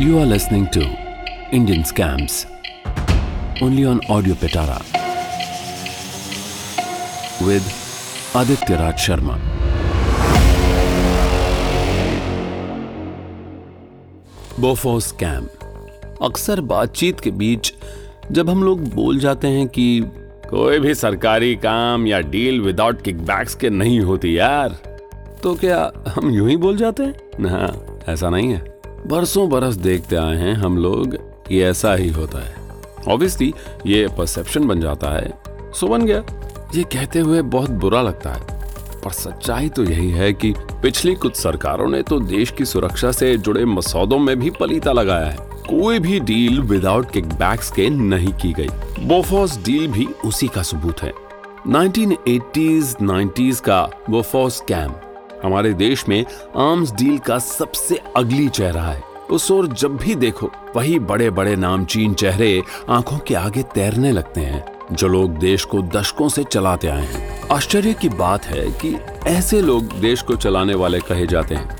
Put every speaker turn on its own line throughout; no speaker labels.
You are listening to Indian Scams, only on Audio Petara with Aditya Raj Sharma. बोफो scam अक्सर बातचीत के बीच जब हम लोग बोल जाते हैं कि कोई भी सरकारी काम या डील विदाउट किकबैक्स के नहीं होती यार तो क्या हम यूँ ही बोल जाते हैं? ना, ऐसा नहीं है। बरसों बरस देखते आए हैं हम लोग कि ऐसा ही होता है। ऑब्वियसली ये परसेप्शन बन जाता है। सो बन गया। ये कहते हुए बहुत बुरा लगता है। पर सच्चाई तो यही है कि पिछली कुछ सरकारों ने तो देश की सुरक्षा से जुड़े मसौदों में भी पलीता लगाया है। कोई भी डील विदाउट किकबैक्स के नहीं की गई। बोफोस डील भी उसी का सबूत है। 1980s 90s का बोफोस स्कैम हमारे देश में आर्म्स डील का सबसे अगली चेहरा है। उस ओर जब भी देखो, वही बड़े बड़े नामचीन चेहरे आँखों के आगे तैरने लगते हैं, जो लोग देश को दशकों से चलाते आए हैं। आश्चर्य की बात है कि ऐसे लोग देश को चलाने वाले कहे जाते हैं।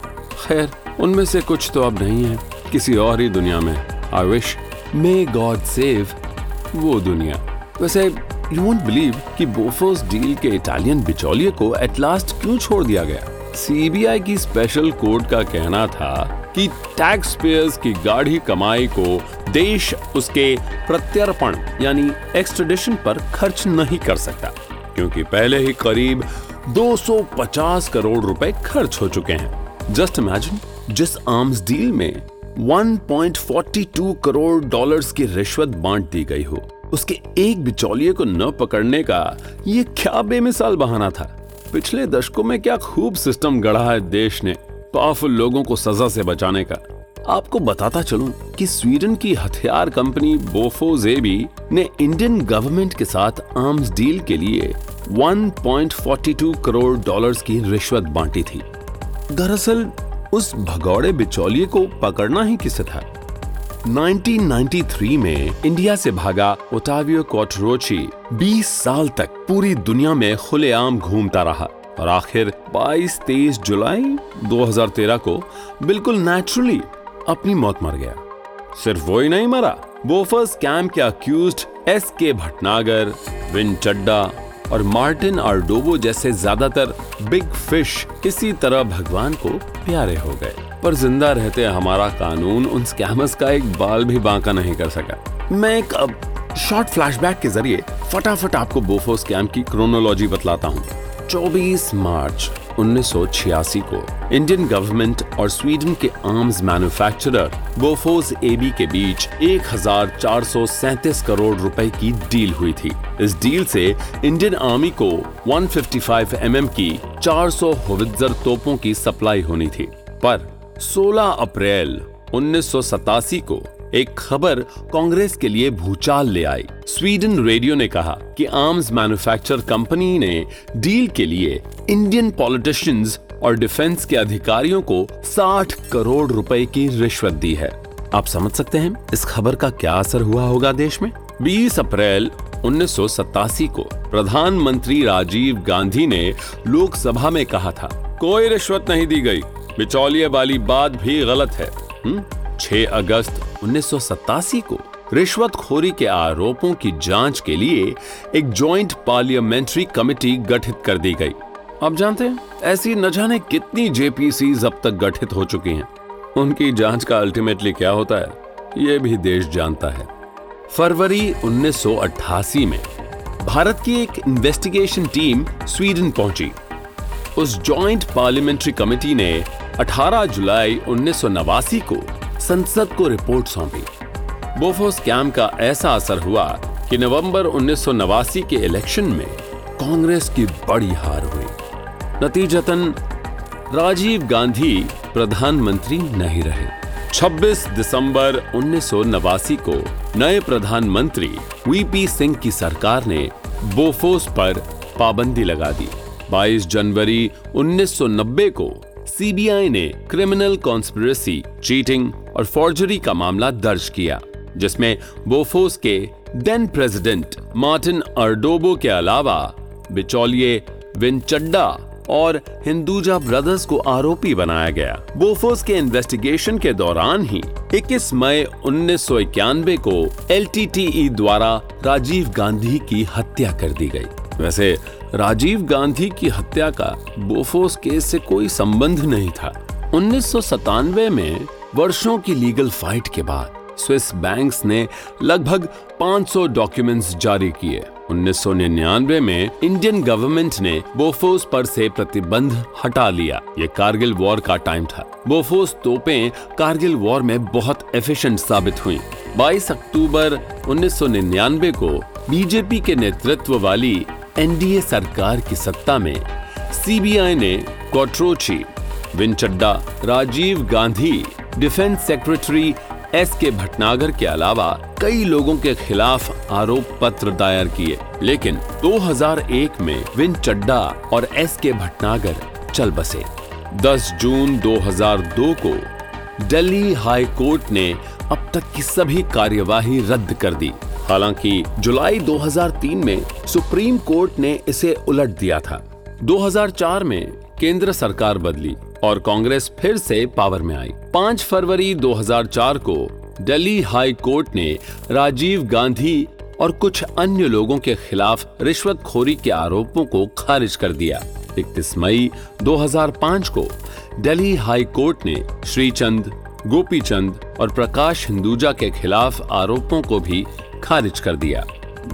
खैर, उनमें से कुछ तो अब नहीं है, किसी और ही दुनिया में। I wish may God save वो दुनिया। वैसे यू वोंट बिलीव कि बोफोस डील के इटालियन बिचौलिए को एट लास्ट क्यों छोड़ दिया गया? सीबीआई की स्पेशल कोर्ट का कहना था कि टैक्स पेयर्स की गाढ़ी कमाई को देश उसके प्रत्यर्पण, यानी एक्सट्रेडिशन पर खर्च नहीं कर सकता, क्योंकि पहले ही करीब 250 करोड़ रुपए खर्च हो चुके हैं। जस्ट इमेजिन जिस आर्म्स डील में 1.42 करोड़ डॉलर्स की रिश्वत बांट दी गई हो, उसके एक बिचौलिए को न पकड़ने का ये क्या बेमिसाल बहाना था। पिछले दशकों में क्या खूब सिस्टम गढ़ा है देश ने पावरफुल लोगों को सजा से बचाने का। आपको बताता चलूँ कि स्वीडन की हथियार कंपनी बोफोजेबी ने इंडियन गवर्नमेंट के साथ आर्म्स डील के लिए 1.42 करोड़ डॉलर्स की रिश्वत बांटी थी। दरअसल, उस भगौड़े बिचौलिए को पकड़ना ही किसे था? 1993 में इंडिया से भागा ओटावियो कोटरोची 20 साल तक पूरी दुनिया में खुलेआम घूमता रहा और आखिर 22-23 जुलाई 2013 को बिल्कुल नेचुरली अपनी मौत मर गया। सिर्फ़ वो ही नहीं मरा बोफर्स कैंप के accused S K Bhatnagar Win चड्डा और मार्टिन आर्डोवो जैसे ज़्यादातर बिग फ़िश इसी तरह भगवान को प्यारे हो गए। पर ज़िंदा रहते हमारा कानून उन स्कैमर्स का एक बाल भी बांका नहीं कर सका। मैं एक शॉर्ट फ्लैशबैक के ज़रिए फटाफट आपको बोफो स्कैम की क्रोनोलॉजी बतलाता हूँ। 24 मार्च 1986 को इंडियन गवर्नमेंट और स्वीडन के आर्म्स मैन्युफैक्चरर बोफोस एबी के बीच 1437 करोड़ रुपए की डील हुई थी। इस डील से इंडियन आर्मी को 155 एमएम mm की 400 होवित्जर तोपों की सप्लाई होनी थी। पर 16 अप्रैल उन्नीस सौ सतासी को एक खबर कांग्रेस के लिए भूचाल ले आई। स्वीडन रेडियो ने कहा कि आर्म्स मैन्युफैक्चर कंपनी ने डील के लिए इंडियन पॉलिटिशियंस और डिफेंस के अधिकारियों को 60 करोड़ रुपए की रिश्वत दी है। आप समझ सकते हैं इस खबर का क्या असर हुआ होगा देश में? 20 अप्रैल उन्नीस सौ सतासी को प्रधानमंत्री राजीव गांधी ने लोकसभा में कहा था, कोई रिश्वत नहीं दी गई। बिचौलिए वाली बात भी गलत है। हुँ? 6 अगस्त उन्नीस को रिश्वतखोरी के आरोपों की जाँच के लिए एक जॉइंट पार्लियामेंट्री कमेटी गठित कर दी गई। आप जानते हैं, ऐसी न जाने कितनी जेपीसी अब तक गठित हो चुकी हैं। उनकी जाँच का अल्टीमेटली क्या होता है, ये भी देश जानता है। फरवरी 1988 में भारत की एक इन्वेस्टिगेशन टीम स्वीडन पहुँची। उस जॉइंट पार्लियामेंट्री कमेटी ने 18 जुलाई उन्नीस सौ नवासी को संसद को रिपोर्ट सौंपी। बोफो स्कैम का ऐसा असर हुआ कि नवंबर उन्नीस सौ नवासी के इलेक्शन में कांग्रेस की बड़ी हार हुई। नतीजतन, राजीव गांधी प्रधानमंत्री नहीं रहे। 26 दिसंबर उन्नीस सौ नवासी को नए प्रधानमंत्री वीपी सिंह की सरकार ने बोफोस पर पाबंदी लगा दी। 22 जनवरी 1990 को सीबीआई ने क्रिमिनल कॉन्स्पिरसी चीटिंग और फॉर्जरी का मामला दर्ज किया, जिसमें बोफोस के देन प्रेसिडेंट मार्टिन अर्डोबो के अलावा बिचौलिए विनचड्डा और हिंदुजा ब्रदर्स को आरोपी बनाया गया। बोफोस के इन्वेस्टिगेशन के दौरान ही 21 मई उन्नीस सौ इक्यानवे को एल द्वारा राजीव गांधी की हत्या कर दी गई। वैसे राजीव गांधी की हत्या का बोफोस केस से कोई संबंध नहीं था। उन्नीस सौ सतानवे में वर्षों की लीगल फाइट के बाद स्विस बैंक्स ने लगभग 500 डॉक्यूमेंट्स जारी किए। 1999 में इंडियन गवर्नमेंट ने बोफोस पर से प्रतिबंध हटा लिया। ये कारगिल वॉर का टाइम था। बोफोस तोपें कारगिल वॉर में बहुत एफिशिएंट साबित हुई। 22 अक्टूबर 1999 को बीजेपी के नेतृत्व वाली एनडीए सरकार की सत्ता में सीबीआई ने Quattrocchi, Win Chadha, Rajiv Gandhi, defence secretary S K Bhatnagar के अलावा कई लोगों के खिलाफ आरोप पत्र दायर किए। लेकिन 2001 में विन चड्डा और एस के भटनागर चल बसे। 10 जून 2002 को दिल्ली हाई कोर्ट ने अब तक की सभी कार्यवाही रद्द कर दी। हालाँकि जुलाई 2003 में सुप्रीम कोर्ट ने इसे उलट दिया था। 2004 में केंद्र सरकार बदली और कांग्रेस फिर से पावर में आई। 5 फरवरी 2004 को दिल्ली हाई कोर्ट ने राजीव गांधी और कुछ अन्य लोगों के खिलाफ रिश्वतखोरी के आरोपों को खारिज कर दिया। इकतीस मई 2005 को दिल्ली हाई कोर्ट ने श्रीचंद, गोपीचंद और प्रकाश हिंदुजा के खिलाफ आरोपों को भी खारिज कर दिया।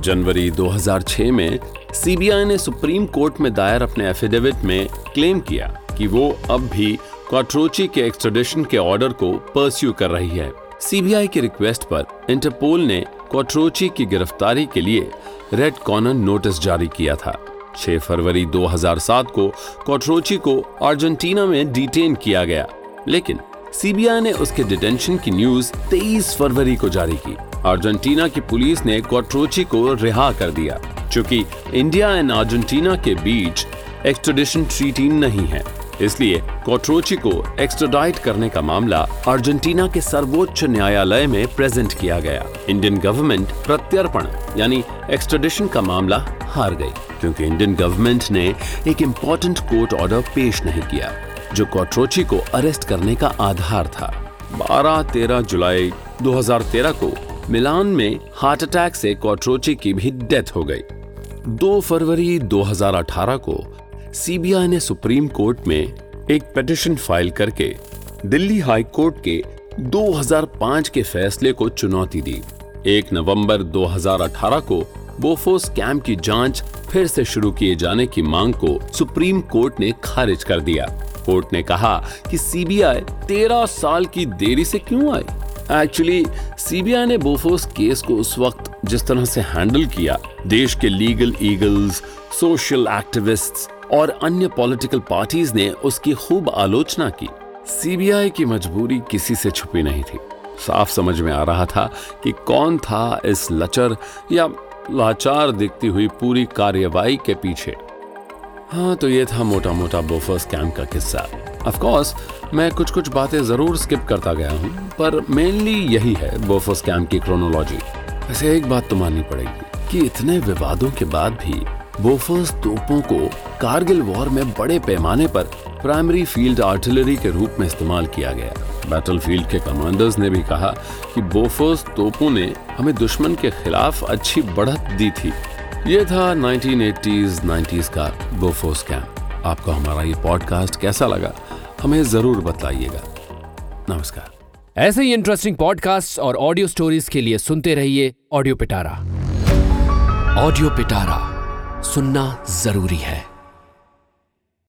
जनवरी 2006 में सीबीआई ने सुप्रीम कोर्ट में दायर अपने एफिडेविट में क्लेम किया कि वो अब भी क्वाट्रोची के एक्सट्रेडिशन के ऑर्डर को परस्यू कर रही है। सीबीआई की रिक्वेस्ट पर इंटरपोल ने क्वाट्रोची की गिरफ्तारी के लिए रेड कॉर्नर नोटिस जारी किया था। 6 फरवरी 2007 को क्वाट्रोची को अर्जेंटीना में डिटेन किया गया। लेकिन सीबीआई ने उसके डिटेंशन की न्यूज़ 23 फरवरी को जारी की। अर्जेंटीना की पुलिस ने क्वाट्रोची को रिहा कर दिया चूँकि इंडिया एंड अर्जेंटीना के बीच एक्सट्रेडिशन ट्रीटी नहीं है। इसलिए कोट्रोची को एक्स्ट्राडाइट करने का मामला अर्जेंटीना के सर्वोच्च न्यायालय में प्रेजेंट किया गया। इंडियन गवर्नमेंट प्रत्यर्पण, यानी एक्स्ट्रेडिशन का मामला हार गई, क्योंकि इंडियन गवर्नमेंट ने एक इम्पोर्टेंट कोर्ट ऑर्डर पेश नहीं किया, जो कोट्रोची को अरेस्ट करने का आधार था। 12-13 जुलाई 2013 को मिलान में हार्ट अटैक से कोट्रोची की भी डेथ हो गई। 2 फरवरी 2018 को सीबीआई ने सुप्रीम कोर्ट में एक पिटिशन फ़ाइल करके दिल्ली हाई कोर्ट के 2005 के फैसले को चुनौती दी। 1 नवंबर 2018 को बोफो स्कैम की जाँच फिर से शुरू किए जाने की मांग को सुप्रीम कोर्ट ने खारिज कर दिया। कोर्ट ने कहा कि सीबीआई 13 साल की देरी से क्यों आई? एक्चुअली सीबीआई ने बोफोस केस को उस वक्त जिस तरह से हैंडल किया, देश के लीगल ईगल्स सोशल एक्टिविस्ट्स और अन्य पॉलिटिकल पार्टीज़ ने उसकी खूब आलोचना की। सीबीआई की मजबूरी किसी से छुपी नहीं थी। साफ़ समझ में आ रहा था कि कौन था इस लचर या लाचार दिखती हुई पूरी कार्यवाही के पीछे। हाँ तो ये था मोटा मोटा बोफर स्कैम का किस्सा। ऑफ़ कोर्स मैं कुछ कुछ बातें ज़रूर स्किप करता गया हूँ, पर मेनली यही है बोफर स्कैम की क्रोनोलॉजी वैसे एक बात तो माननी पड़ेगी कि इतने विवादों के बाद भी बोफर्स तोपों को कारगिल वॉर में बड़े पैमाने पर प्राइमरी फ़ील्ड आर्टिलरी के रूप में इस्तेमाल किया गया। बैटलफील्ड के कमांडर्स ने भी कहा कि बोफर्स तोपों ने हमें दुश्मन के खिलाफ अच्छी बढ़त दी थी। ये था 1980s 90s का बोफोर्स कैंप आपको हमारा ये पॉडकास्ट कैसा लगा हमें ज़रूर बताइएगा। नमस्कार।
ऐसे ही इंटरेस्टिंग पॉडकास्ट और ऑडियो स्टोरीज के लिए सुनते रहिए ऑडियो पिटारा ऑडियो पिटारा सुनना ज़रूरी है।